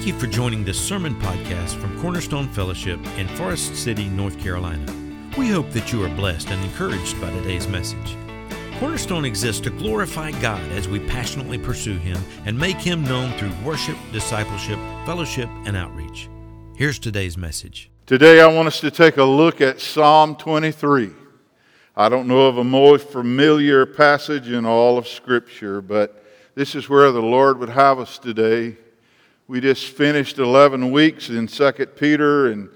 Thank you for joining this sermon podcast from Cornerstone Fellowship in Forest City, North Carolina. We hope that you are blessed and encouraged by today's message. Cornerstone exists to glorify God as we passionately pursue Him and make Him known through worship, discipleship, fellowship, and outreach. Here's today's message. Today, I want us to take a look at Psalm 23. I don't know of a more familiar passage in all of Scripture, but this is where the Lord would have us today. We just finished 11 weeks in 2 Peter, and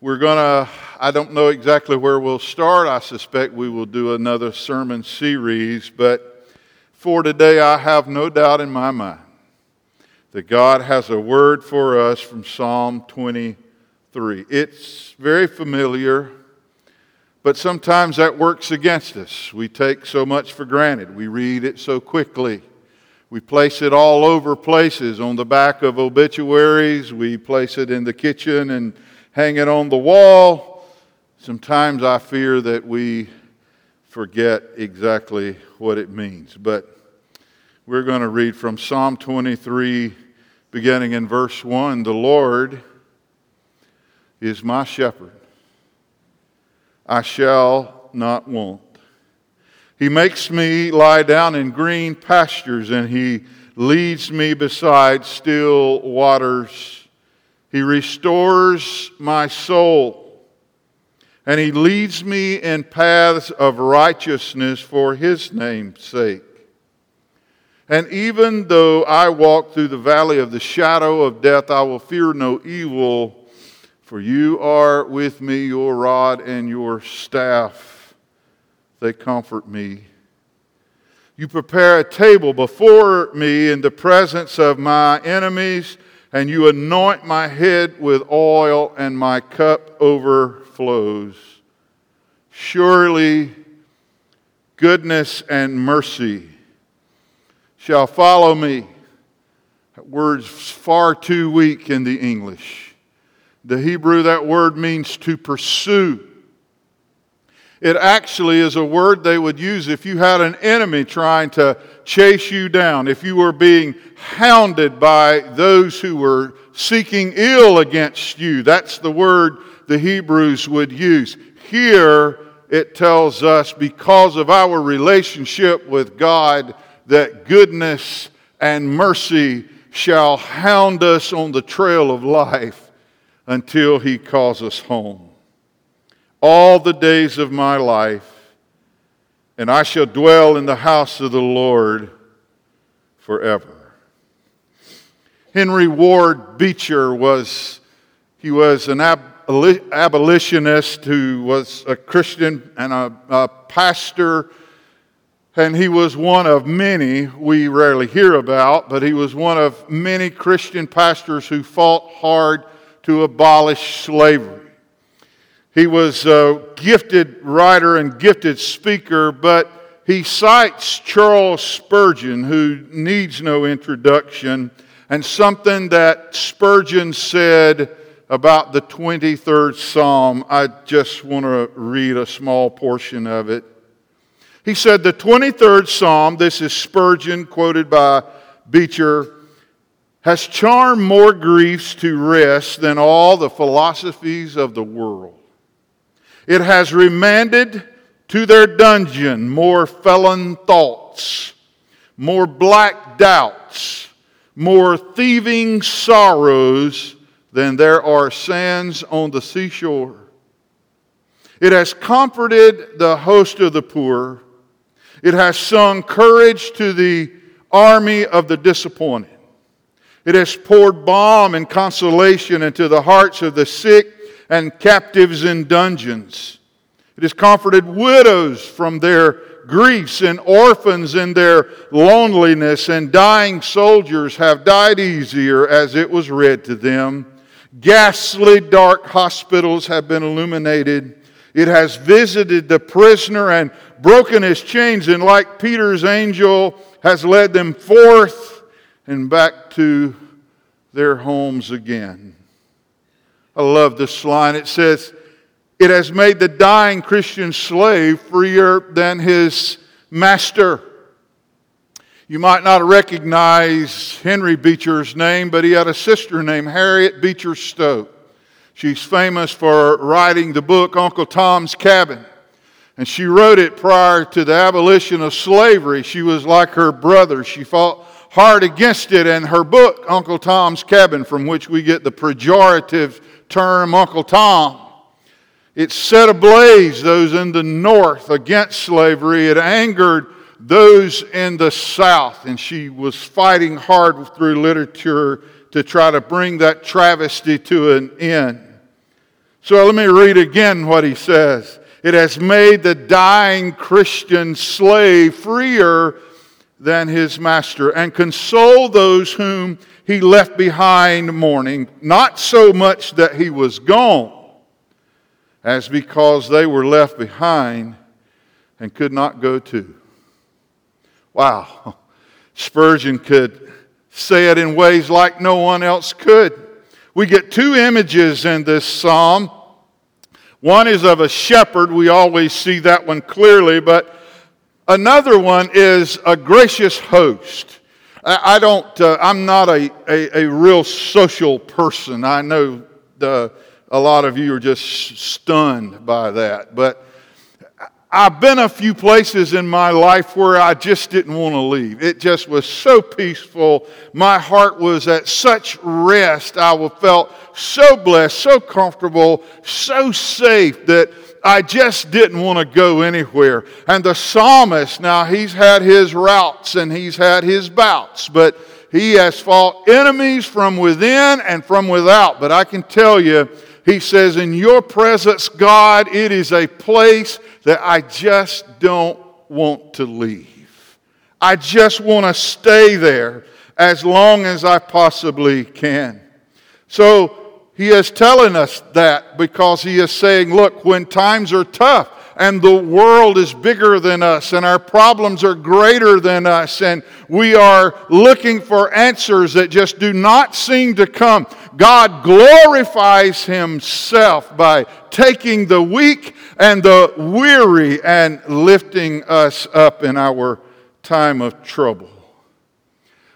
we're going to, I don't know exactly where we'll start. I suspect we will do another sermon series, but for today, I have no doubt in my mind that God has a word for us from Psalm 23. It's very familiar. But sometimes that works against us. We take so much for granted. We read it so quickly. We place it all over places on the back of obituaries. We place it in the kitchen and hang it on the wall. Sometimes I fear that we forget exactly what it means. But we're going to read from Psalm 23, beginning in verse 1 The Lord is my shepherd. I shall not want. He makes me lie down in green pastures, and He leads me beside still waters. He restores my soul, and He leads me in paths of righteousness for His name's sake. And even though I walk through the valley of the shadow of death, I will fear no evil for you are with me, your rod and your staff, they comfort me. You prepare a table before me in the presence of my enemies, and you anoint my head with oil, and my cup overflows. Surely goodness and mercy shall follow me. That word's far too weak in the English the Hebrew, that word means to pursue. It actually is a word they would use if you had an enemy trying to chase you down, if you were being hounded by those who were seeking ill against you. That's the word the Hebrews would use. Here it tells us because of our relationship with God that goodness and mercy shall hound us on the trail of life until he calls us home. All the days of my life, and I shall dwell in the house of the Lord forever. Henry Ward Beecher was he was an abolitionist who was a Christian and a, a pastor and he was one of many we rarely hear about, but he was one of many Christian pastors who fought hard to abolish slavery. He was a gifted writer and gifted speaker, but he cites Charles Spurgeon, who needs no introduction, and something that Spurgeon said about the 23rd Psalm. I just want to read a small portion of it. He said, The 23rd Psalm, this is Spurgeon quoted by Beecher, has charmed more griefs to rest than all the philosophies of the world. It has remanded to their dungeon more felon thoughts, more black doubts, more thieving sorrows than there are sands on the seashore. It has comforted the host of the poor. It has sung courage to the army of the disappointed. It has poured balm and consolation into the hearts of the sick and captives in dungeons. It has comforted widows from their griefs and orphans in their loneliness, and dying soldiers have died easier as it was read to them. Ghastly dark hospitals have been illuminated. It has visited the prisoner and broken his chains, and like Peter's angel, has led them forth and back to their homes again. I love this line. It says, It has made the dying Christian slave freer than his master. You might not recognize Henry Beecher's name, but he had a sister named Harriet Beecher Stowe. She's famous for writing the book Uncle Tom's Cabin. And she wrote it prior to the abolition of slavery. She was like her brother. She fought hard against it. And her book, Uncle Tom's Cabin, from which we get the pejorative term Uncle Tom, it set ablaze those in the North against slavery. It angered those in the South, and she was fighting hard through literature to try to bring that travesty to an end. So let me read again what he says. It has made the dying Christian slave freer than his master and console those whom he left behind mourning, not so much that he was gone, as because they were left behind and could not go too. Wow. Spurgeon could say it in ways like no one else could. We get two images in this psalm. One is of a shepherd. We always see that one clearly, but another one is a gracious host. I don't, uh, I'm not a, a, a, real social person. I know the, a lot of you are just stunned by that. But I've been a few places in my life where I just didn't want to leave. It just was so peaceful. My heart was at such rest. I felt so blessed, so comfortable, so safe that I just didn't want to go anywhere. And the psalmist, now he's had his routes and he's had his bouts, but he has fought enemies from within and from without. But I can tell you, he says, In your presence, God, it is a place that I just don't want to leave. I just want to stay there as long as I possibly can. So he is telling us that because he is saying, look, when times are tough, and the world is bigger than us, and our problems are greater than us, and we are looking for answers that just do not seem to come. God glorifies Himself by taking the weak and the weary and lifting us up in our time of trouble.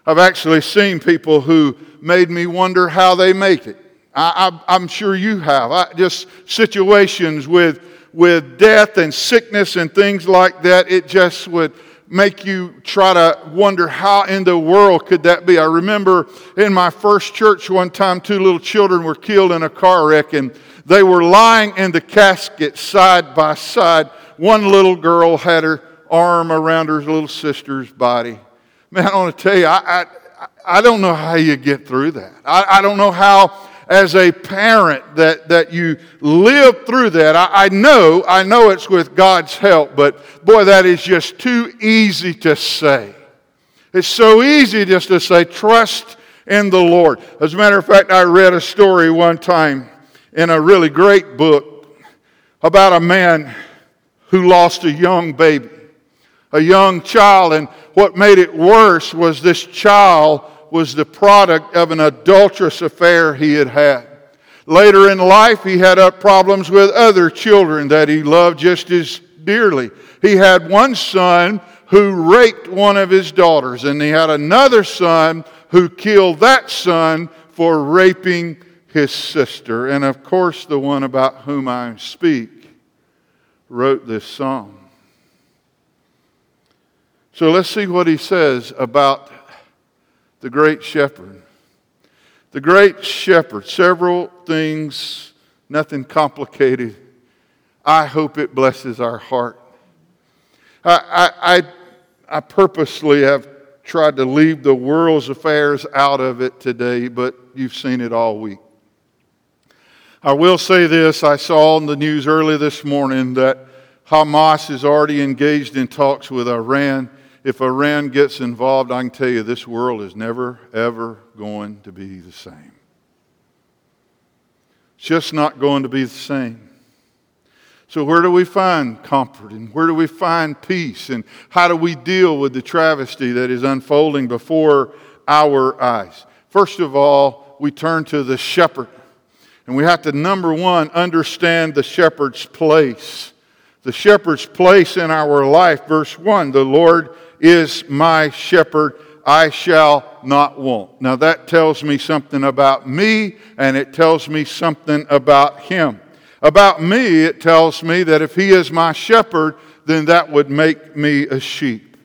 I've actually seen people who made me wonder how they make it. I, am sure you have. I, just situations with with death and sickness and things like that, it just would make you try to wonder how in the world could that be. I remember in my first church one time, two little children were killed in a car wreck and they were lying in the casket side by side. One little girl had her arm around her little sister's body. Man, I want to tell you, I, I, I don't know how you get through that. I, I don't know how as a parent that, that you live through that. I, I know, I know it's with God's help, but boy, that is just too easy to say. It's so easy just to say, trust in the Lord. As a matter of fact, I read a story one time in a really great book about a man who lost a young baby, a young child, and what made it worse was this child was the product of an adulterous affair he had had. Later in life, he had up problems with other children that he loved just as dearly. He had one son who raped one of his daughters, and he had another son who killed that son for raping his sister. And of course, the one about whom I speak wrote this song. So let's see what he says about the great shepherd. The great shepherd, several things, nothing complicated. I hope it blesses our heart. I, I, I, purposely have tried to leave the world's affairs out of it today, but you've seen it all week. I will say this I saw in the news early this morning that Hamas is already engaged in talks with Iran if Iran gets involved, I can tell you this world is never, ever going to be the same. It's just not going to be the same. So, where do we find comfort and where do we find peace and how do we deal with the travesty that is unfolding before our eyes? First of all, we turn to the shepherd. And we have to, number one, understand the shepherd's place. The shepherd's place in our life. Verse 1 The Lord is my shepherd. I shall not want. Now that tells me something about me and it tells me something about him. About me, it tells me that if he is my shepherd, then that would make me a sheep.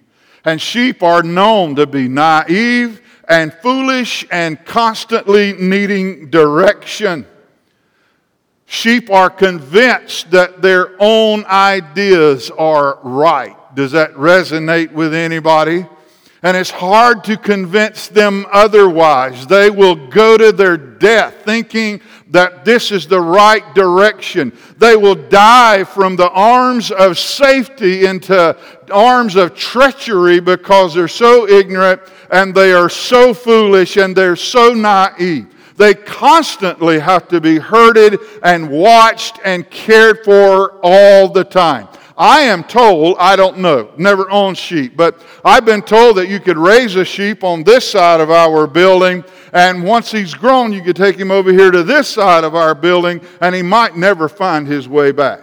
And sheep are known to be naive and foolish and constantly needing direction. Sheep are convinced that their own ideas are right. Does that resonate with anybody? And it's hard to convince them otherwise. They will go to their death thinking that this is the right direction. They will die from the arms of safety into arms of treachery because they're so ignorant and they are so foolish and they're so naive. They constantly have to be herded and watched and cared for all the time. I am told, I don't know, never owned sheep, but I've been told that you could raise a sheep on this side of our building, and once he's grown, you could take him over here to this side of our building, and he might never find his way back.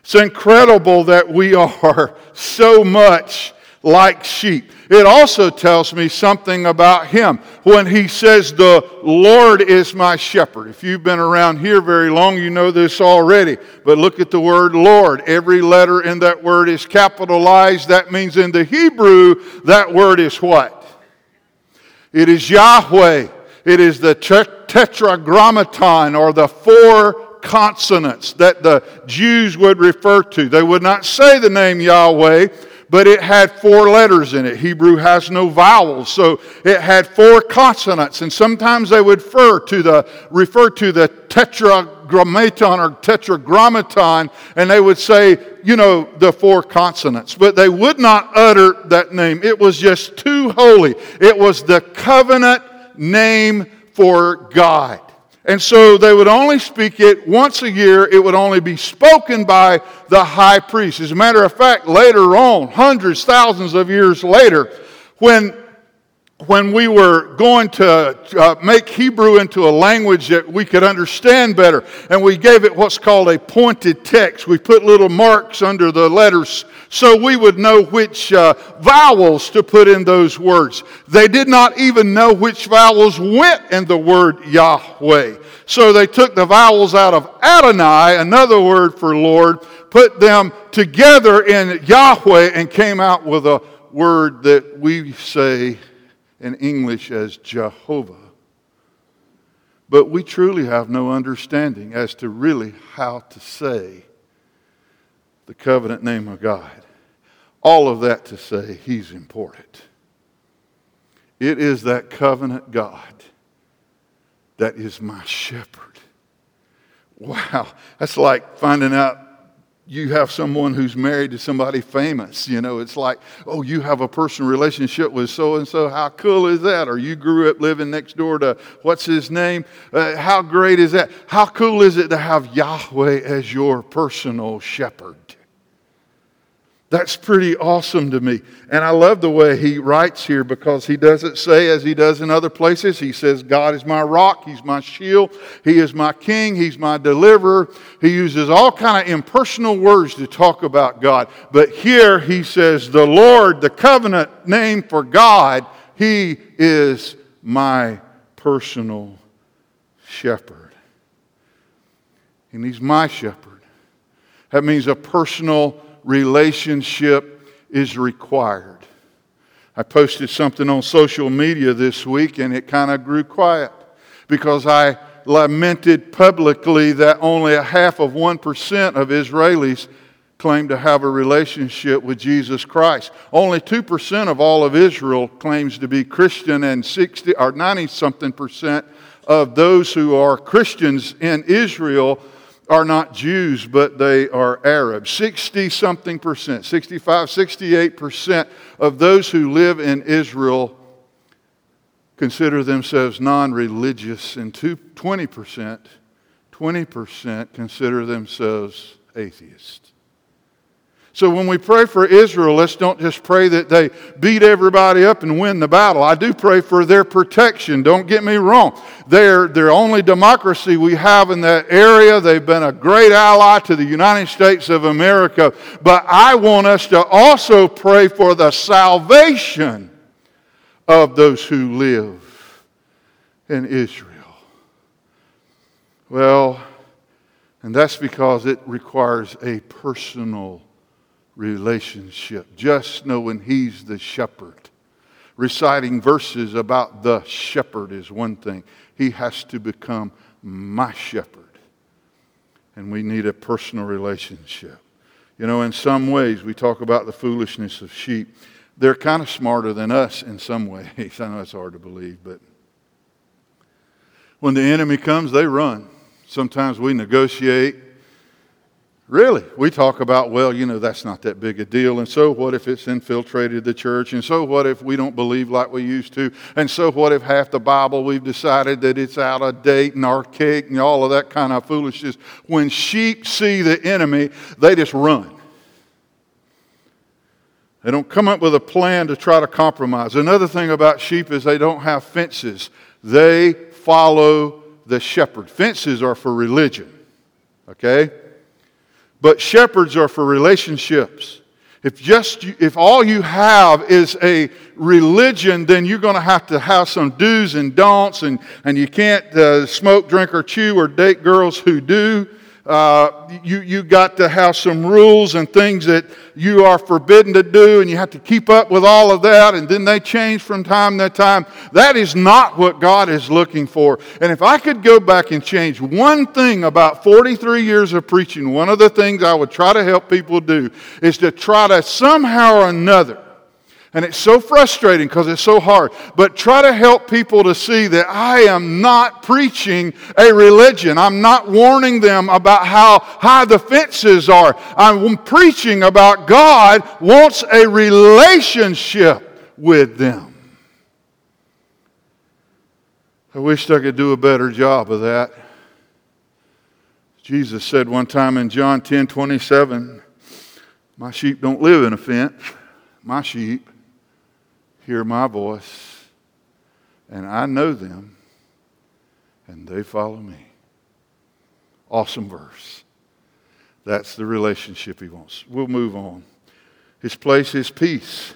It's incredible that we are so much like sheep. It also tells me something about him when he says, The Lord is my shepherd. If you've been around here very long, you know this already. But look at the word Lord. Every letter in that word is capitalized. That means in the Hebrew, that word is what? It is Yahweh. It is the tetragrammaton or the four consonants that the Jews would refer to. They would not say the name Yahweh but it had four letters in it. Hebrew has no vowels, so it had four consonants. And sometimes they would refer to the, refer to the tetragrammaton or tetragrammaton, and they would say, you know, the four consonants. But they would not utter that name. It was just too holy. It was the covenant name for God. And so they would only speak it once a year. It would only be spoken by the high priest. As a matter of fact, later on, hundreds, thousands of years later, when when we were going to uh, make Hebrew into a language that we could understand better, and we gave it what's called a pointed text. We put little marks under the letters so we would know which uh, vowels to put in those words. They did not even know which vowels went in the word Yahweh. So they took the vowels out of Adonai, another word for Lord, put them together in Yahweh, and came out with a word that we say in English as Jehovah. But we truly have no understanding as to really how to say the covenant name of God. All of that to say He's important. It is that covenant God that is my shepherd. Wow, that's like finding out you have someone who's married to somebody famous. You know, it's like, oh, you have a personal relationship with so and so. How cool is that? Or you grew up living next door to what's his name? Uh, how great is that? How cool is it to have Yahweh as your personal shepherd? That's pretty awesome to me. And I love the way he writes here because he doesn't say, as he does in other places, he says, God is my rock, he's my shield, he is my king, he's my deliverer. He uses all kind of impersonal words to talk about God. But here he says, the Lord, the covenant name for God, he is my personal shepherd. And he's my shepherd. That means a personal relationship is required. I posted something on social media this week and it kind of grew quiet because I lamented publicly that only a half of 1% of Israelis claim to have a relationship with Jesus Christ. Only 2% of all of Israel claims to be Christian and 60 or 90 something percent of those who are Christians in Israel are not Jews, but they are Arabs. 60 something percent, 65, 68 percent of those who live in Israel consider themselves non religious, and 20 percent, 20 percent consider themselves atheists. So when we pray for Israel, let's don't just pray that they beat everybody up and win the battle. I do pray for their protection. Don't get me wrong. They're the only democracy we have in that area. They've been a great ally to the United States of America. But I want us to also pray for the salvation of those who live in Israel. Well, and that's because it requires a personal relationship. Just knowing He's the shepherd. Reciting verses about the shepherd is one thing, He has to become my shepherd. And we need a personal relationship. You know, in some ways, we talk about the foolishness of sheep. They're kind of smarter than us in some ways. I know it's hard to believe, but when the enemy comes, they run. Sometimes we negotiate Really, we talk about, well, you know, that's not that big a deal. And so what if it's infiltrated the church? And so what if we don't believe like we used to? And so what if half the Bible we've decided that it's out of date and archaic and all of that kind of foolishness? When sheep see the enemy, they just run. They don't come up with a plan to try to compromise. Another thing about sheep is they don't have fences, they follow the shepherd. Fences are for religion, okay? But shepherds are for relationships. If just if all you have is a religion, then you're going to have to have some do's and don'ts, and, and you can't uh, smoke, drink, or chew, or date girls who do. Uh, you, you got to have some rules and things that you are forbidden to do, and you have to keep up with all of that, and then they change from time to time. That is not what God is looking for. And if I could go back and change one thing about 43 years of preaching, one of the things I would try to help people do is to try to somehow or another and it's so frustrating because it's so hard. But try to help people to see that I am not preaching a religion. I'm not warning them about how high the fences are. I'm preaching about God wants a relationship with them. I wished I could do a better job of that. Jesus said one time in John 10 27, My sheep don't live in a fence. My sheep hear my voice, and I know them, and they follow me. Awesome verse. That's the relationship he wants. We'll move on. His place is peace.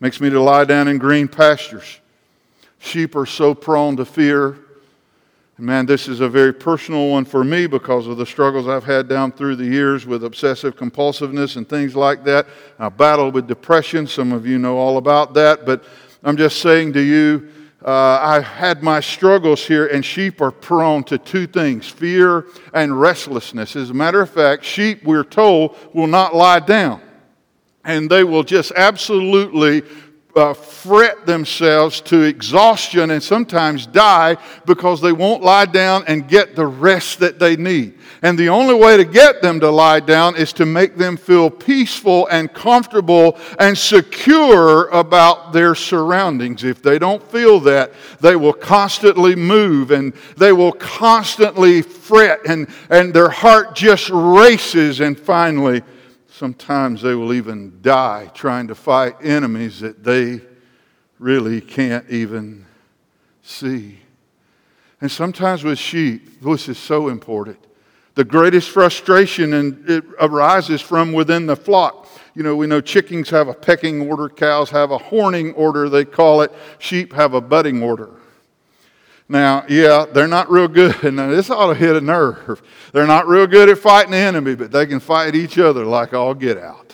Makes me to lie down in green pastures. Sheep are so prone to fear Man, this is a very personal one for me because of the struggles I've had down through the years with obsessive compulsiveness and things like that. I battled with depression. Some of you know all about that. But I'm just saying to you, uh, I had my struggles here, and sheep are prone to two things fear and restlessness. As a matter of fact, sheep, we're told, will not lie down. And they will just absolutely uh, fret themselves to exhaustion and sometimes die because they won't lie down and get the rest that they need. And the only way to get them to lie down is to make them feel peaceful and comfortable and secure about their surroundings. If they don't feel that, they will constantly move and they will constantly fret and, and their heart just races and finally Sometimes they will even die trying to fight enemies that they really can't even see. And sometimes with sheep, this is so important. The greatest frustration and it arises from within the flock. You know, we know chickens have a pecking order, cows have a horning order, they call it. Sheep have a butting order. Now, yeah, they're not real good, and this ought to hit a nerve. They're not real good at fighting the enemy, but they can fight each other like all get out.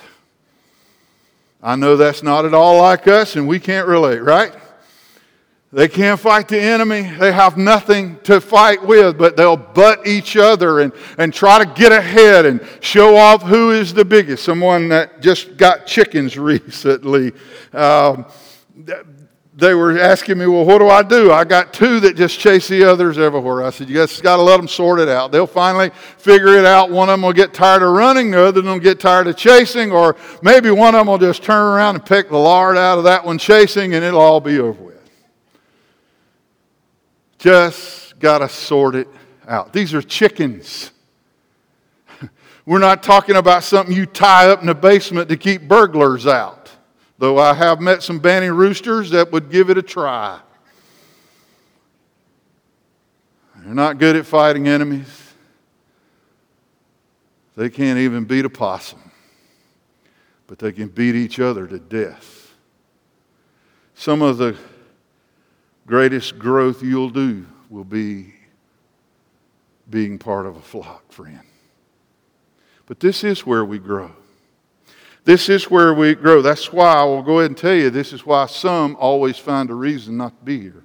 I know that's not at all like us, and we can't relate, right? They can't fight the enemy. They have nothing to fight with, but they'll butt each other and, and try to get ahead and show off who is the biggest. Someone that just got chickens recently. Um, they were asking me, well, what do I do? I got two that just chase the others everywhere. I said, you just got to let them sort it out. They'll finally figure it out. One of them will get tired of running, the other one will get tired of chasing, or maybe one of them will just turn around and pick the lard out of that one chasing, and it'll all be over with. Just got to sort it out. These are chickens. We're not talking about something you tie up in the basement to keep burglars out. Though I have met some banty roosters that would give it a try. They're not good at fighting enemies. They can't even beat a possum, but they can beat each other to death. Some of the greatest growth you'll do will be being part of a flock, friend. But this is where we grow. This is where we grow. That's why I will go ahead and tell you this is why some always find a reason not to be here.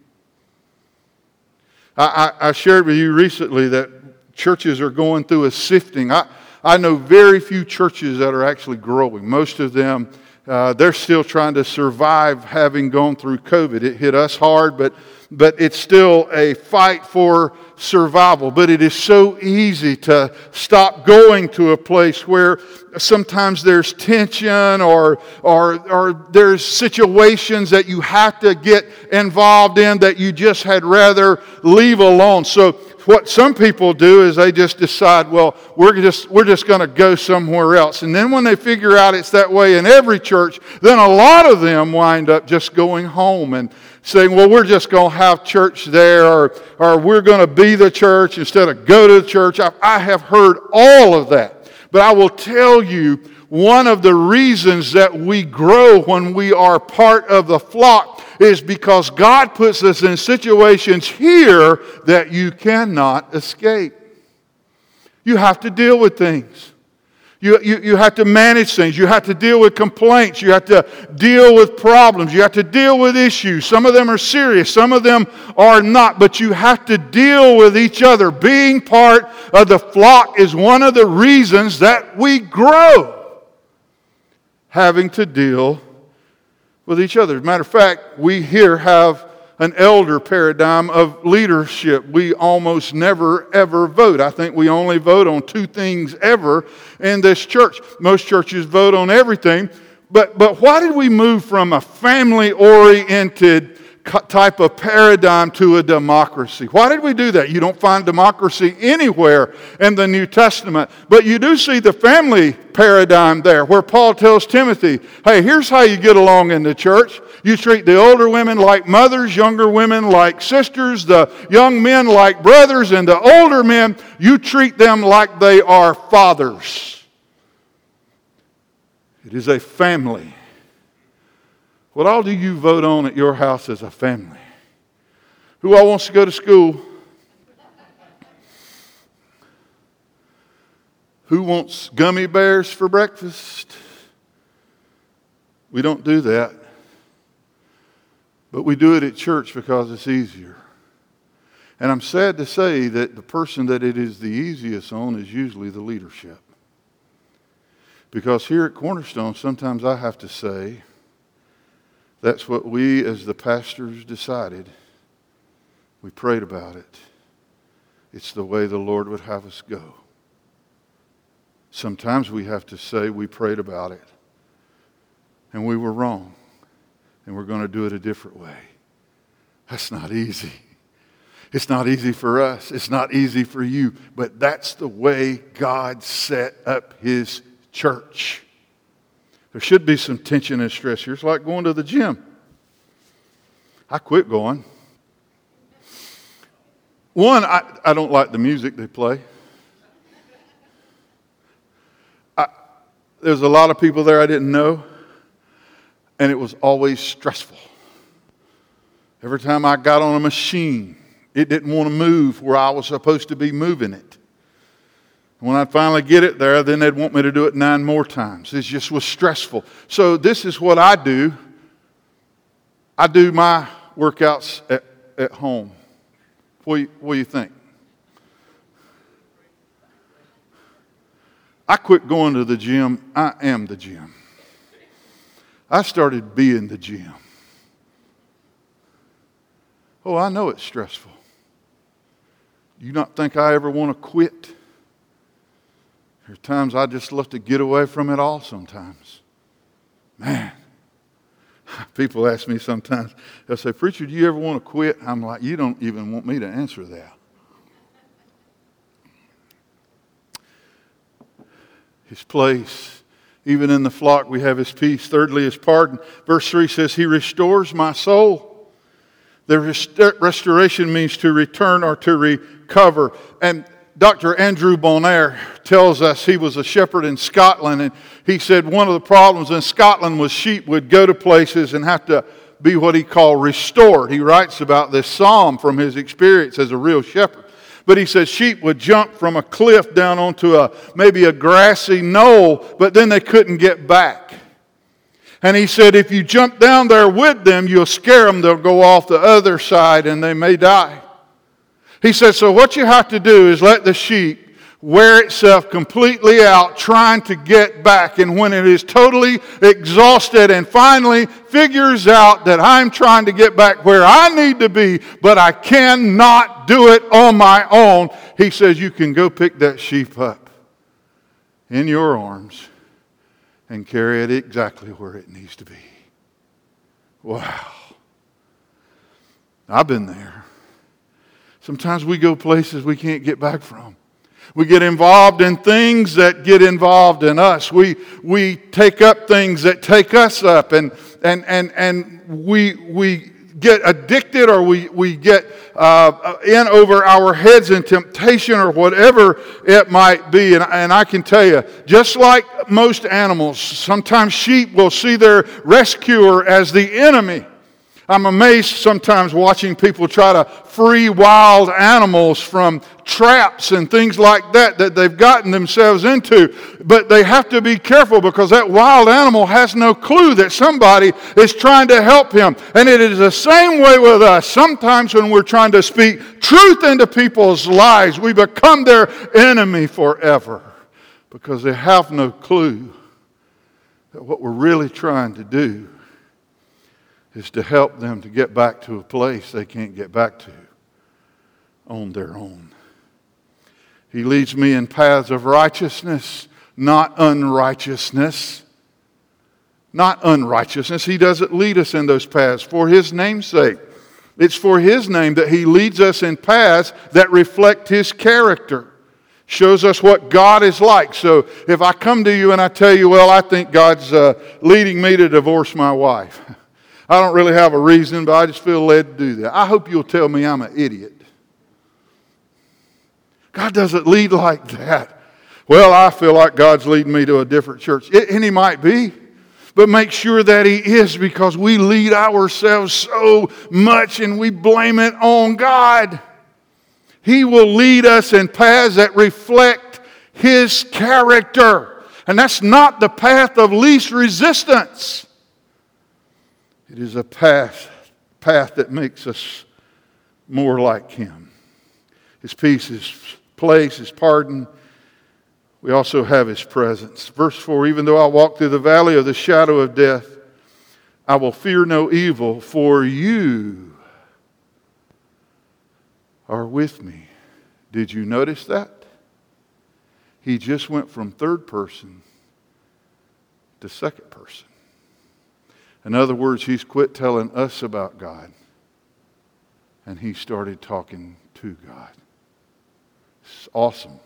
I, I, I shared with you recently that churches are going through a sifting. I, I know very few churches that are actually growing. Most of them, uh, they're still trying to survive having gone through COVID. It hit us hard, but, but it's still a fight for survival. But it is so easy to stop going to a place where sometimes there's tension or, or, or there's situations that you have to get involved in that you just had rather leave alone. So what some people do is they just decide, well, we're just, we're just going to go somewhere else. And then when they figure out it's that way in every church, then a lot of them wind up just going home and saying, well, we're just going to have church there or, or we're going to be the church instead of go to the church. I, I have heard all of that. But I will tell you, one of the reasons that we grow when we are part of the flock is because God puts us in situations here that you cannot escape. You have to deal with things. You, you, you have to manage things. You have to deal with complaints. You have to deal with problems. You have to deal with issues. Some of them are serious, some of them are not, but you have to deal with each other. Being part of the flock is one of the reasons that we grow. Having to deal with each other. As a matter of fact, we here have an elder paradigm of leadership. We almost never ever vote. I think we only vote on two things ever in this church. Most churches vote on everything. But, but why did we move from a family oriented type of paradigm to a democracy. Why did we do that? You don't find democracy anywhere in the New Testament, but you do see the family paradigm there where Paul tells Timothy, hey, here's how you get along in the church. You treat the older women like mothers, younger women like sisters, the young men like brothers, and the older men, you treat them like they are fathers. It is a family what all do you vote on at your house as a family? Who all wants to go to school? Who wants gummy bears for breakfast? We don't do that. But we do it at church because it's easier. And I'm sad to say that the person that it is the easiest on is usually the leadership. Because here at Cornerstone, sometimes I have to say, that's what we, as the pastors, decided. We prayed about it. It's the way the Lord would have us go. Sometimes we have to say we prayed about it and we were wrong and we're going to do it a different way. That's not easy. It's not easy for us. It's not easy for you. But that's the way God set up His church. There should be some tension and stress here. It's like going to the gym. I quit going. One, I, I don't like the music they play. There's a lot of people there I didn't know, and it was always stressful. Every time I got on a machine, it didn't want to move where I was supposed to be moving it. When I'd finally get it there, then they'd want me to do it nine more times. It just was stressful. So, this is what I do I do my workouts at, at home. What do, you, what do you think? I quit going to the gym. I am the gym. I started being the gym. Oh, I know it's stressful. You not think I ever want to quit? There's times I just love to get away from it all sometimes. Man, people ask me sometimes, they'll say, Preacher, do you ever want to quit? I'm like, You don't even want me to answer that. his place. Even in the flock, we have his peace. Thirdly, his pardon. Verse 3 says, He restores my soul. The rest- restoration means to return or to recover. And Dr. Andrew Bonar tells us he was a shepherd in Scotland, and he said one of the problems in Scotland was sheep would go to places and have to be what he called restored. He writes about this psalm from his experience as a real shepherd. But he says sheep would jump from a cliff down onto a maybe a grassy knoll, but then they couldn't get back. And he said, if you jump down there with them, you'll scare them. They'll go off the other side and they may die. He said, so what you have to do is let the sheep wear itself completely out trying to get back. And when it is totally exhausted and finally figures out that I'm trying to get back where I need to be, but I cannot do it on my own, he says, You can go pick that sheep up in your arms and carry it exactly where it needs to be. Wow. I've been there. Sometimes we go places we can't get back from. We get involved in things that get involved in us. We, we take up things that take us up, and, and, and, and we, we get addicted or we, we get uh, in over our heads in temptation or whatever it might be. And, and I can tell you, just like most animals, sometimes sheep will see their rescuer as the enemy. I'm amazed sometimes watching people try to free wild animals from traps and things like that that they've gotten themselves into. But they have to be careful because that wild animal has no clue that somebody is trying to help him. And it is the same way with us. Sometimes when we're trying to speak truth into people's lives, we become their enemy forever because they have no clue that what we're really trying to do is to help them to get back to a place they can't get back to on their own. He leads me in paths of righteousness, not unrighteousness. Not unrighteousness. He doesn't lead us in those paths for His name's sake. It's for His name that He leads us in paths that reflect His character, shows us what God is like. So if I come to you and I tell you, well, I think God's uh, leading me to divorce my wife. I don't really have a reason, but I just feel led to do that. I hope you'll tell me I'm an idiot. God doesn't lead like that. Well, I feel like God's leading me to a different church. and He might be. But make sure that He is because we lead ourselves so much and we blame it on God. He will lead us in paths that reflect His character. And that's not the path of least resistance. It is a path, path that makes us more like Him. His peace, His place, His pardon. We also have His presence. Verse 4 Even though I walk through the valley of the shadow of death, I will fear no evil, for you are with me. Did you notice that? He just went from third person to second person. In other words, he's quit telling us about God and he started talking to God. It's awesome.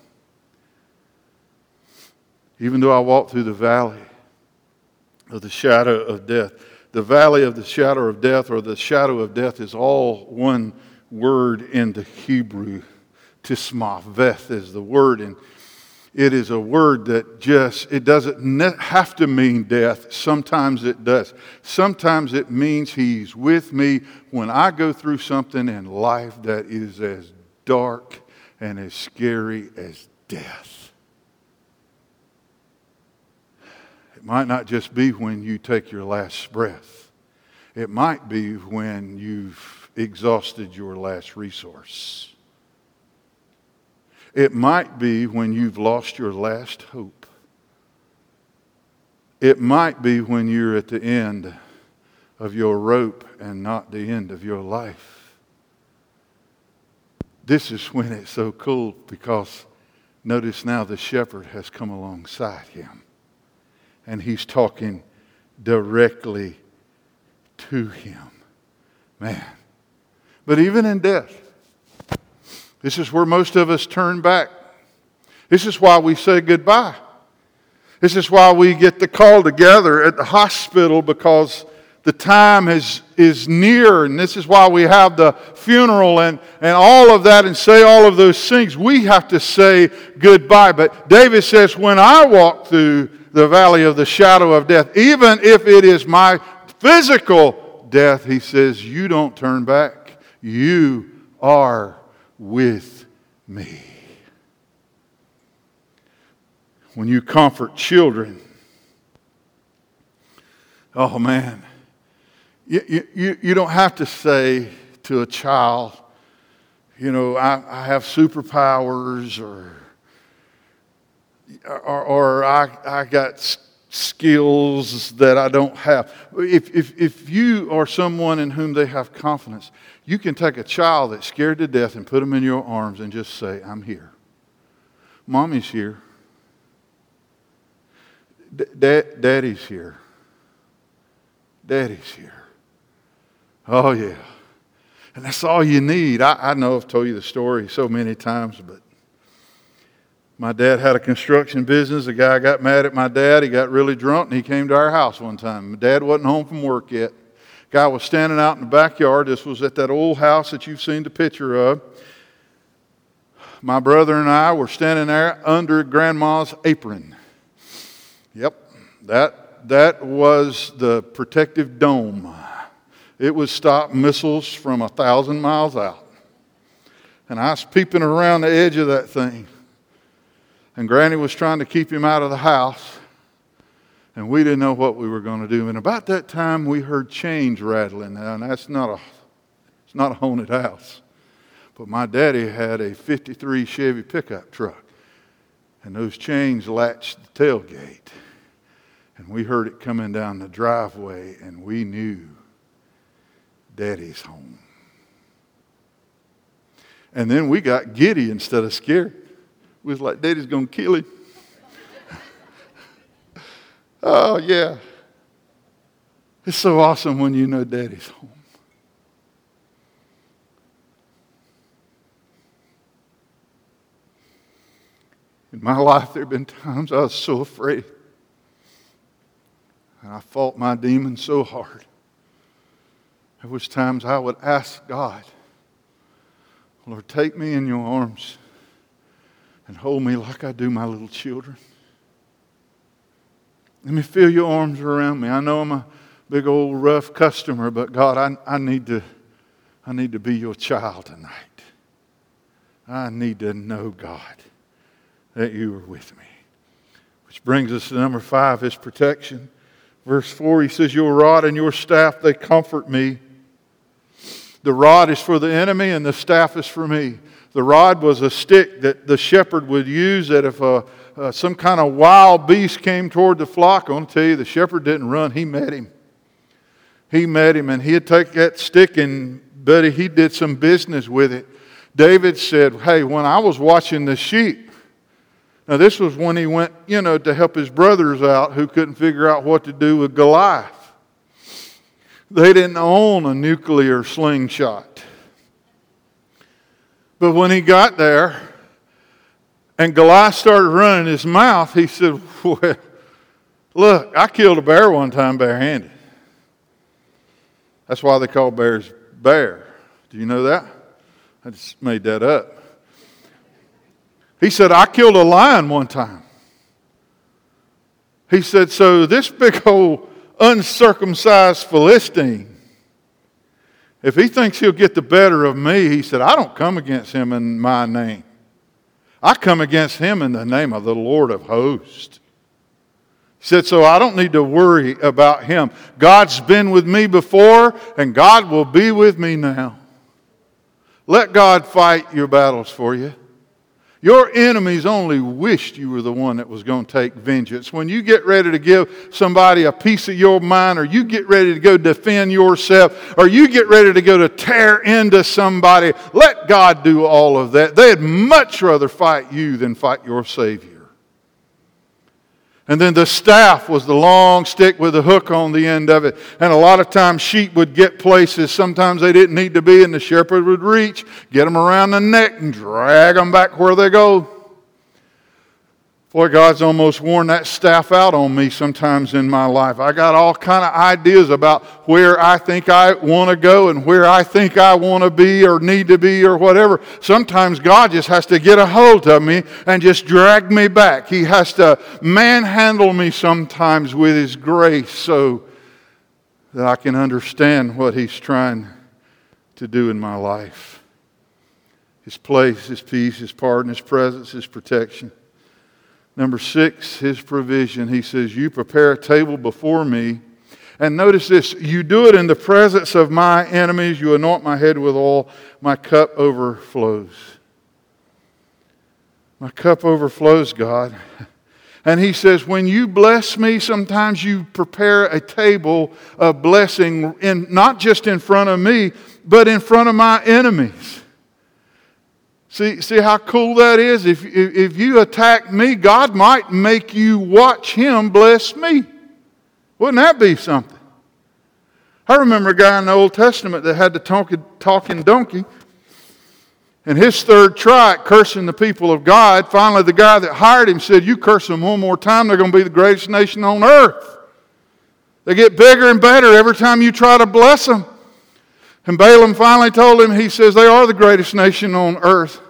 Even though I walk through the valley of the shadow of death, the valley of the shadow of death or the shadow of death is all one word in the Hebrew. Tsalmaveth is the word. And it is a word that just, it doesn't have to mean death. Sometimes it does. Sometimes it means He's with me when I go through something in life that is as dark and as scary as death. It might not just be when you take your last breath, it might be when you've exhausted your last resource. It might be when you've lost your last hope. It might be when you're at the end of your rope and not the end of your life. This is when it's so cool because notice now the shepherd has come alongside him and he's talking directly to him. Man. But even in death, this is where most of us turn back. This is why we say goodbye. This is why we get the call together at the hospital because the time is, is near, and this is why we have the funeral and, and all of that and say all of those things. We have to say goodbye. But David says, When I walk through the valley of the shadow of death, even if it is my physical death, he says, You don't turn back. You are with me. When you comfort children, oh man, you, you, you don't have to say to a child, you know, I, I have superpowers or, or, or I, I got skills that I don't have. If, if, if you are someone in whom they have confidence, you can take a child that's scared to death and put them in your arms and just say, I'm here. Mommy's here. D- Daddy's here. Daddy's here. Oh, yeah. And that's all you need. I, I know I've told you the story so many times, but my dad had a construction business. A guy got mad at my dad. He got really drunk and he came to our house one time. My dad wasn't home from work yet. Guy was standing out in the backyard. This was at that old house that you've seen the picture of. My brother and I were standing there under grandma's apron. Yep, that, that was the protective dome it would stop missiles from a thousand miles out. And I was peeping around the edge of that thing. And Granny was trying to keep him out of the house. And we didn't know what we were going to do. And about that time, we heard chains rattling. Now, and that's not a, it's not a haunted house. But my daddy had a 53 Chevy pickup truck. And those chains latched the tailgate. And we heard it coming down the driveway, and we knew Daddy's home. And then we got giddy instead of scared. Was like, Daddy's going to kill him. oh, yeah. It's so awesome when you know Daddy's home. In my life, there have been times I was so afraid. And I fought my demons so hard. There was times I would ask God, Lord, take me in your arms and hold me like I do my little children. Let me feel your arms around me. I know I'm a big old rough customer, but God, I, I need to I need to be your child tonight. I need to know, God, that you are with me. Which brings us to number five, his protection. Verse 4, he says, Your rod and your staff, they comfort me. The rod is for the enemy, and the staff is for me. The rod was a stick that the shepherd would use that if a, uh, some kind of wild beast came toward the flock, I want to tell you, the shepherd didn't run, he met him. He met him, and he'd take that stick and, buddy, he did some business with it. David said, Hey, when I was watching the sheep, now this was when he went, you know, to help his brothers out who couldn't figure out what to do with Goliath. They didn't own a nuclear slingshot. But when he got there and Goliath started running his mouth, he said, Well, look, I killed a bear one time barehanded. That's why they call bears bear. Do you know that? I just made that up. He said, I killed a lion one time. He said, So this big old uncircumcised Philistine, if he thinks he'll get the better of me, he said, I don't come against him in my name. I come against him in the name of the Lord of hosts. He said, So I don't need to worry about him. God's been with me before, and God will be with me now. Let God fight your battles for you. Your enemies only wished you were the one that was going to take vengeance. When you get ready to give somebody a piece of your mind, or you get ready to go defend yourself, or you get ready to go to tear into somebody, let God do all of that. They'd much rather fight you than fight your Savior. And then the staff was the long stick with a hook on the end of it. And a lot of times sheep would get places sometimes they didn't need to be, and the shepherd would reach, get them around the neck, and drag them back where they go. Boy, God's almost worn that staff out on me sometimes in my life. I got all kind of ideas about where I think I want to go and where I think I want to be or need to be or whatever. Sometimes God just has to get a hold of me and just drag me back. He has to manhandle me sometimes with His grace so that I can understand what He's trying to do in my life. His place, His peace, His pardon, His presence, His protection. Number six, his provision. He says, You prepare a table before me. And notice this you do it in the presence of my enemies. You anoint my head with oil. My cup overflows. My cup overflows, God. And he says, When you bless me, sometimes you prepare a table of blessing, in, not just in front of me, but in front of my enemies. See, see how cool that is? If, if, if you attack me, God might make you watch him bless me. Wouldn't that be something? I remember a guy in the Old Testament that had the talking, talking donkey. And his third try at cursing the people of God, finally the guy that hired him said, You curse them one more time, they're going to be the greatest nation on earth. They get bigger and better every time you try to bless them. And Balaam finally told him, He says, They are the greatest nation on earth.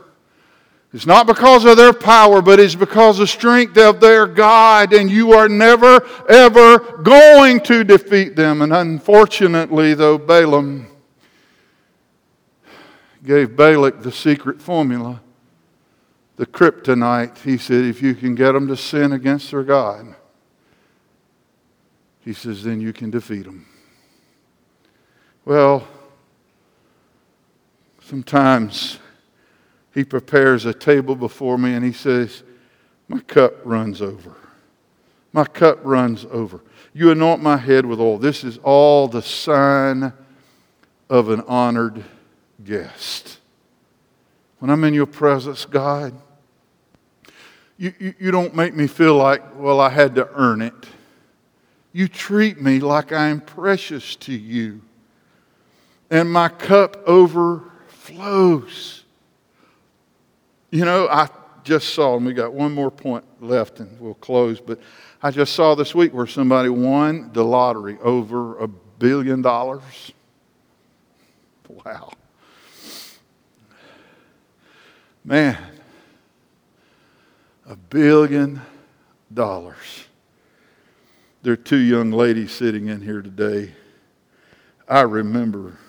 It's not because of their power, but it's because of the strength of their God, and you are never, ever going to defeat them. And unfortunately, though, Balaam gave Balak the secret formula, the kryptonite. He said, if you can get them to sin against their God, he says, then you can defeat them. Well, sometimes he prepares a table before me and he says, My cup runs over. My cup runs over. You anoint my head with oil. This is all the sign of an honored guest. When I'm in your presence, God, you, you, you, don't make me feel like, well, I had to earn it. You treat me like I am precious to you. And my cup overflows. You know, I just saw, and we got one more point left and we'll close, but I just saw this week where somebody won the lottery over a billion dollars. Wow. Man, a billion dollars. There are two young ladies sitting in here today. I remember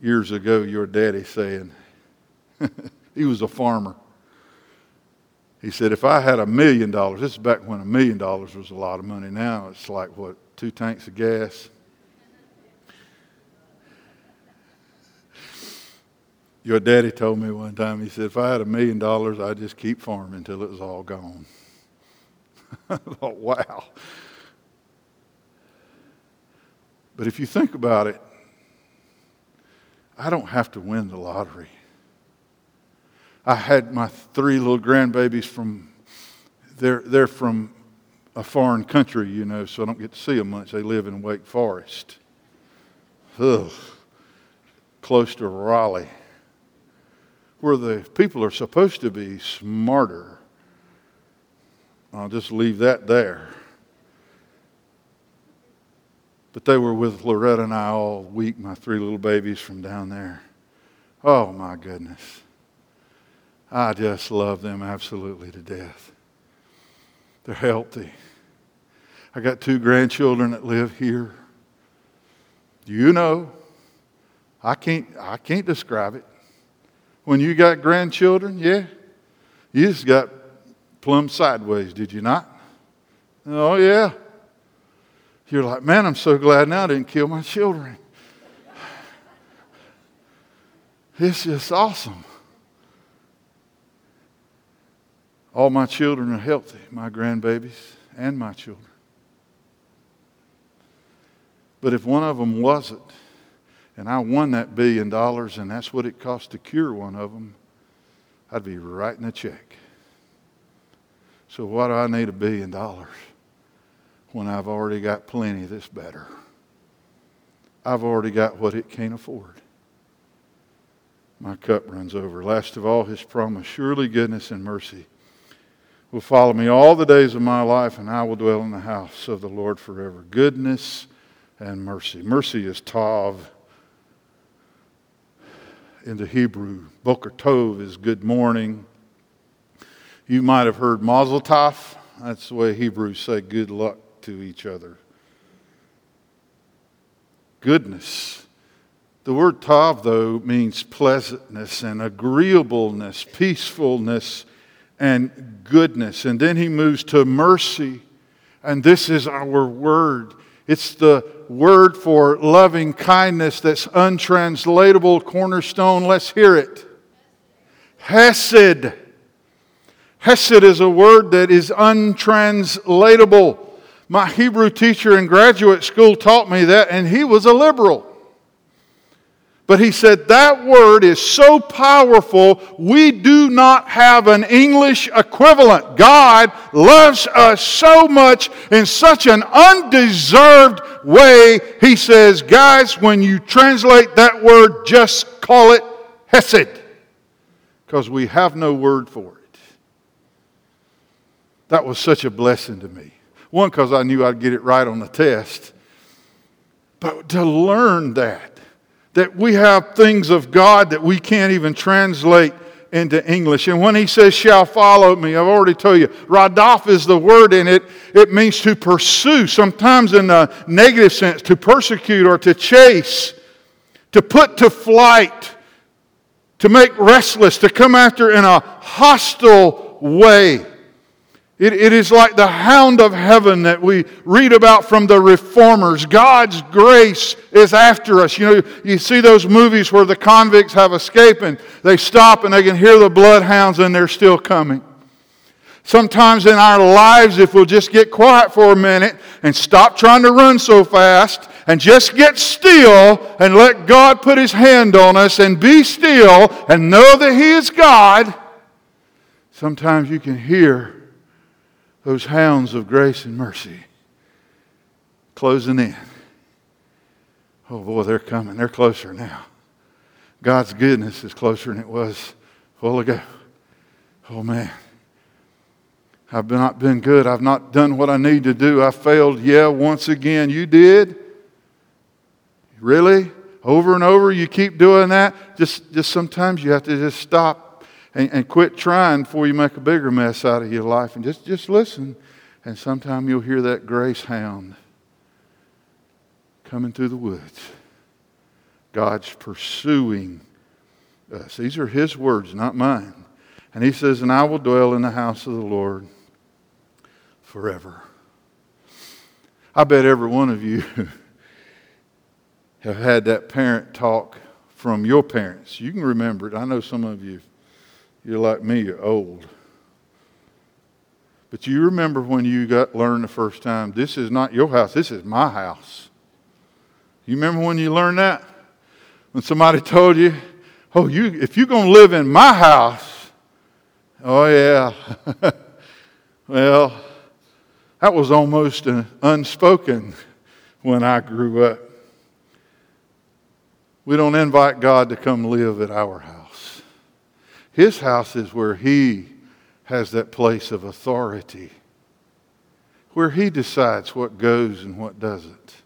years ago your daddy saying, He was a farmer. He said, if I had a million dollars, this is back when a million dollars was a lot of money. Now it's like, what, two tanks of gas? Your daddy told me one time, he said, if I had a million dollars, I'd just keep farming until it was all gone. I thought, wow. But if you think about it, I don't have to win the lottery. I had my three little grandbabies from, they're, they're from a foreign country, you know, so I don't get to see them much. They live in Wake Forest. Ugh. Close to Raleigh, where the people are supposed to be smarter. I'll just leave that there. But they were with Loretta and I all week, my three little babies from down there. Oh, my goodness. I just love them absolutely to death. They're healthy. I got two grandchildren that live here. You know, I can't, I can't describe it. When you got grandchildren, yeah, you just got plumb sideways, did you not? Oh, yeah. You're like, man, I'm so glad now I didn't kill my children. It's just awesome. All my children are healthy, my grandbabies and my children. But if one of them wasn't, and I won that billion dollars, and that's what it cost to cure one of them, I'd be writing a check. So, why do I need a billion dollars when I've already got plenty that's better? I've already got what it can't afford. My cup runs over. Last of all, his promise surely goodness and mercy will follow me all the days of my life, and I will dwell in the house of the Lord forever. Goodness and mercy. Mercy is tov in the Hebrew. Boker tov is good morning. You might have heard mazel tov. That's the way Hebrews say good luck to each other. Goodness. The word tov, though, means pleasantness and agreeableness, peacefulness, and goodness. And then he moves to mercy. And this is our word. It's the word for loving kindness that's untranslatable, cornerstone. Let's hear it. Hesed. Hesed is a word that is untranslatable. My Hebrew teacher in graduate school taught me that, and he was a liberal. But he said that word is so powerful, we do not have an English equivalent. God loves us so much in such an undeserved way. He says, guys, when you translate that word, just call it Hesed, because we have no word for it. That was such a blessing to me. One, because I knew I'd get it right on the test, but to learn that that we have things of God that we can't even translate into English. And when he says, shall follow me, I've already told you, radaf is the word in it. It means to pursue, sometimes in a negative sense, to persecute or to chase, to put to flight, to make restless, to come after in a hostile way. It, it is like the hound of heaven that we read about from the reformers. God's grace is after us. You know, you see those movies where the convicts have escaped and they stop and they can hear the bloodhounds and they're still coming. Sometimes in our lives, if we'll just get quiet for a minute and stop trying to run so fast and just get still and let God put His hand on us and be still and know that He is God, sometimes you can hear those hounds of grace and mercy closing in. Oh boy, they're coming. They're closer now. God's goodness is closer than it was a while ago. Oh man. I've not been good. I've not done what I need to do. I failed. Yeah, once again. You did? Really? Over and over, you keep doing that? Just, just sometimes you have to just stop and, and quit trying before you make a bigger mess out of your life and just, just listen. And sometime you'll hear that grace hound coming through the woods. God's pursuing us. These are His words, not mine. And He says, And I will dwell in the house of the Lord forever. I bet every one of you have had that parent talk from your parents. You can remember it. I know some of you you're like me, you're old. But you remember when you got learned the first time, this is not your house, this is my house. You remember when you learned that? When somebody told you, oh, you, if you're going to live in my house, oh, yeah. well, that was almost unspoken when I grew up. We don't invite God to come live at our house. His house is where he has that place of authority, where he decides what goes and what doesn't.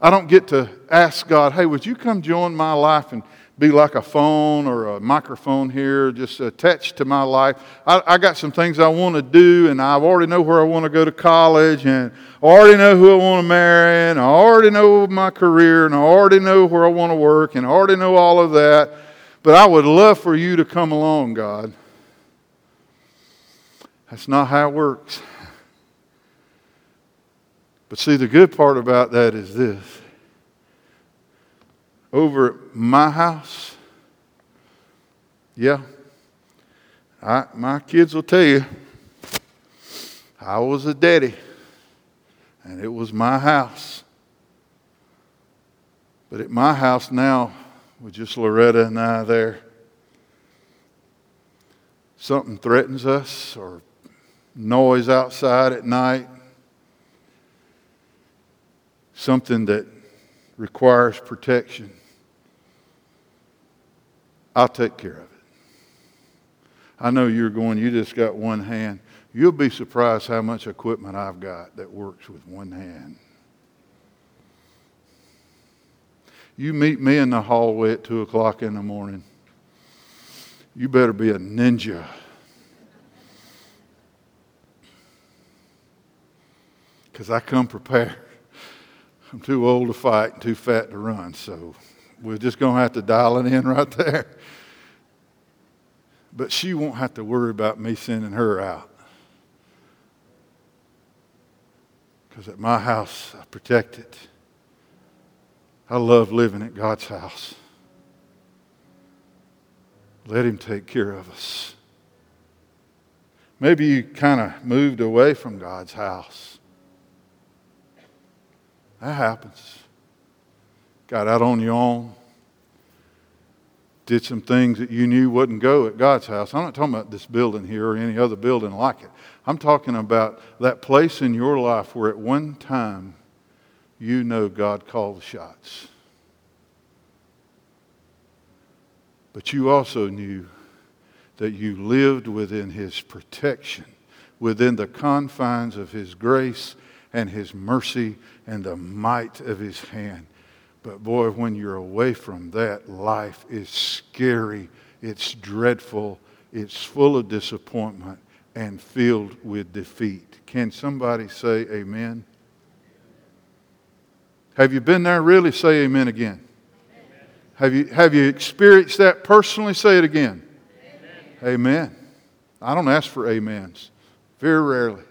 I don't get to ask God, hey, would you come join my life and be like a phone or a microphone here, just attached to my life. I, I, got some things I want to do, and I already know where I want to go to college, and I already know who I want to marry, and I already know my career, and I already know where I want to work, and I already know all of that. But I would love for you to come along, God. That's not how it works. But see, the good part about that is this over at my house, yeah, I, my kids will tell you, I was a daddy, and it was my house. But at my house now, with just Loretta and I there, something threatens us or noise outside at night, something that requires protection, I'll take care of it. I know you're going, you just got one hand. You'll be surprised how much equipment I've got that works with one hand. You meet me in the hallway at 2 o'clock in the morning. You better be a ninja. Because I come prepared. I'm too old to fight and too fat to run, so we're just going to have to dial it in right there. But she won't have to worry about me sending her out. Because at my house, I protect it. I love living at God's house. Let Him take care of us. Maybe you kind of moved away from God's house. That happens. Got out on your own. Did some things that you knew wouldn't go at God's house. I'm not talking about this building here or any other building like it. I'm talking about that place in your life where at one time you know God called the shots. But you also knew that you lived within His protection, within the confines of His grace and His mercy and the might of His hand. But boy, when you're away from that, life is scary, it's dreadful, it's full of disappointment and filled with defeat. Can somebody say amen? Have you been there? Really say amen again. Amen. Have, you, have you experienced that personally? Say it again. Amen. amen. I don't ask for amens, very rarely.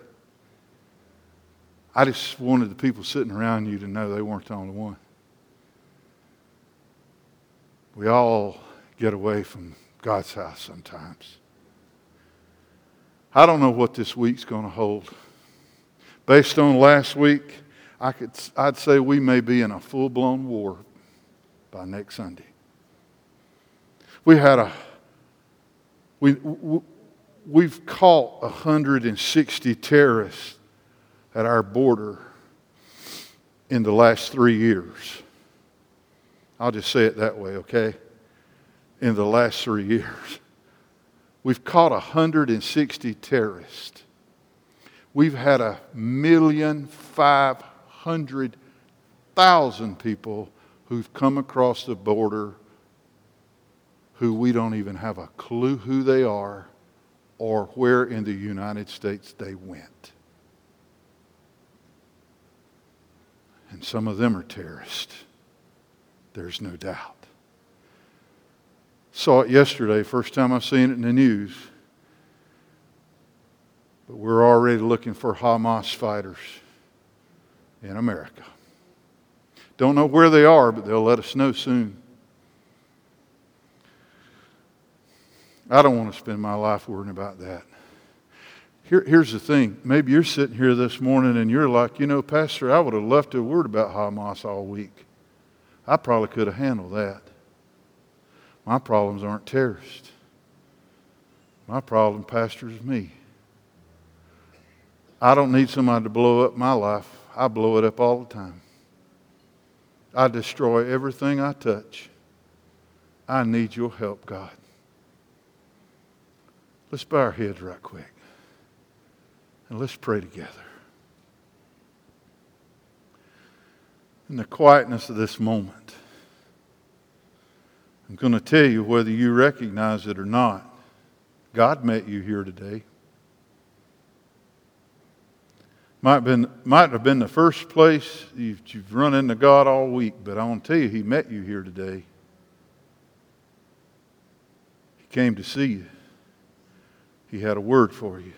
I just wanted the people sitting around you to know they weren't the only one. We all get away from God's house sometimes. I don't know what this week's going to hold. Based on last week, I could, I'd say we may be in a full blown war by next Sunday. We had a, we, we've caught 160 terrorists at our border in the last three years. I'll just say it that way, okay? In the last three years. We've caught 160 terrorists. We've had a million five hundred thousand people who've come across the border who we don't even have a clue who they are or where in the United States they went. And some of them are terrorists. There's no doubt. Saw it yesterday, first time I've seen it in the news. But we're already looking for Hamas fighters in America. Don't know where they are, but they'll let us know soon. I don't want to spend my life worrying about that. Here, here's the thing. Maybe you're sitting here this morning and you're like, you know, Pastor, I would have left a word about Hamas all week. I probably could have handled that. My problems aren't terrorists. My problem, Pastor, is me. I don't need somebody to blow up my life. I blow it up all the time. I destroy everything I touch. I need your help, God. Let's bow our heads right quick. And let's pray together. In the quietness of this moment, I'm going to tell you whether you recognize it or not. God met you here today. Might have been, might have been the first place you've, you've run into God all week, but I want to tell you, He met you here today. He came to see you, He had a word for you.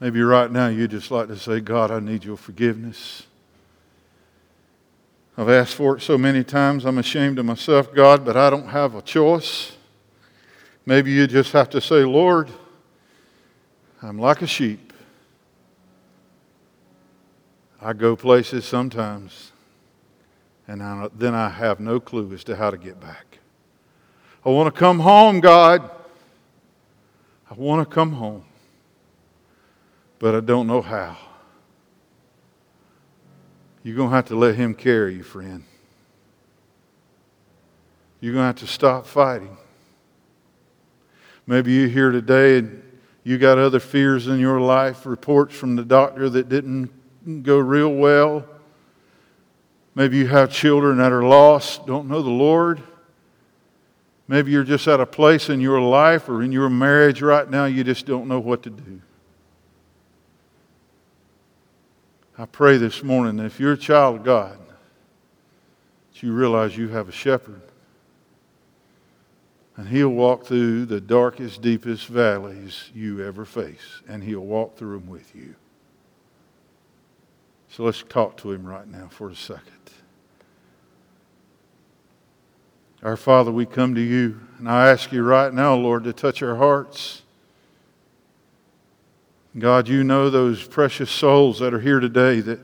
Maybe right now you'd just like to say, God, I need your forgiveness. I've asked for it so many times, I'm ashamed of myself, God, but I don't have a choice. Maybe you just have to say, Lord, I'm like a sheep. I go places sometimes, and I, then I have no clue as to how to get back. I want to come home, God. I want to come home but I don't know how. You're going to have to let Him carry you, friend. You're going to have to stop fighting. Maybe you're here today and you got other fears in your life, reports from the doctor that didn't go real well. Maybe you have children that are lost, don't know the Lord. Maybe you're just at a place in your life or in your marriage right now you just don't know what to do. I pray this morning that if you're a child of God, that you realize you have a shepherd. And he'll walk through the darkest, deepest valleys you ever face, and he'll walk through them with you. So let's talk to him right now for a second. Our Father, we come to you, and I ask you right now, Lord, to touch our hearts. God, you know those precious souls that are here today that,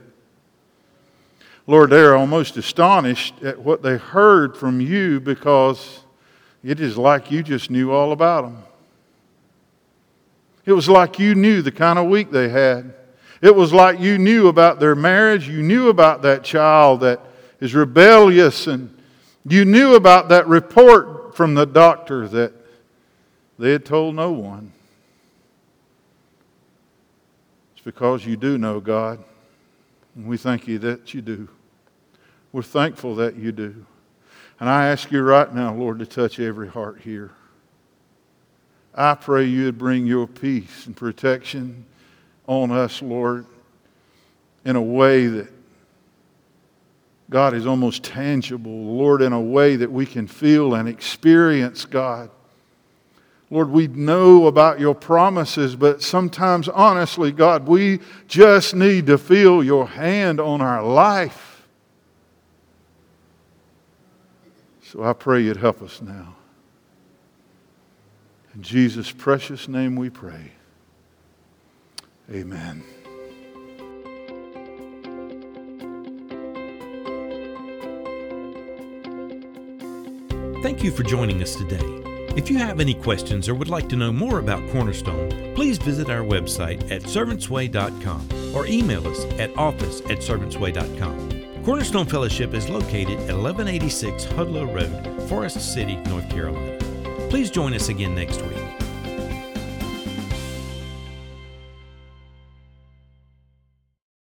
Lord, they're almost astonished at what they heard from you because it is like you just knew all about them. It was like you knew the kind of week they had. It was like you knew about their marriage. You knew about that child that is rebellious and you knew about that report from the doctor that they had told no one. It's because you do know God. And we thank you that you do. We're thankful that you do. And I ask you right now, Lord, to touch every heart here. I pray you would bring your peace and protection on us, Lord, in a way that God is almost tangible, Lord, in a way that we can feel and experience, God. Lord, we know about your promises, but sometimes, honestly, God, we just need to feel your hand on our life. So I pray you'd help us now. In Jesus' precious name we pray. Amen. Thank you for joining us today. If you have any questions or would like to know more about Cornerstone, please visit our website at servantsway.com or email us at office at servantsway.com. Cornerstone Fellowship is located at 1186 Hudlow Road, Forest City, North Carolina. Please join us again next week.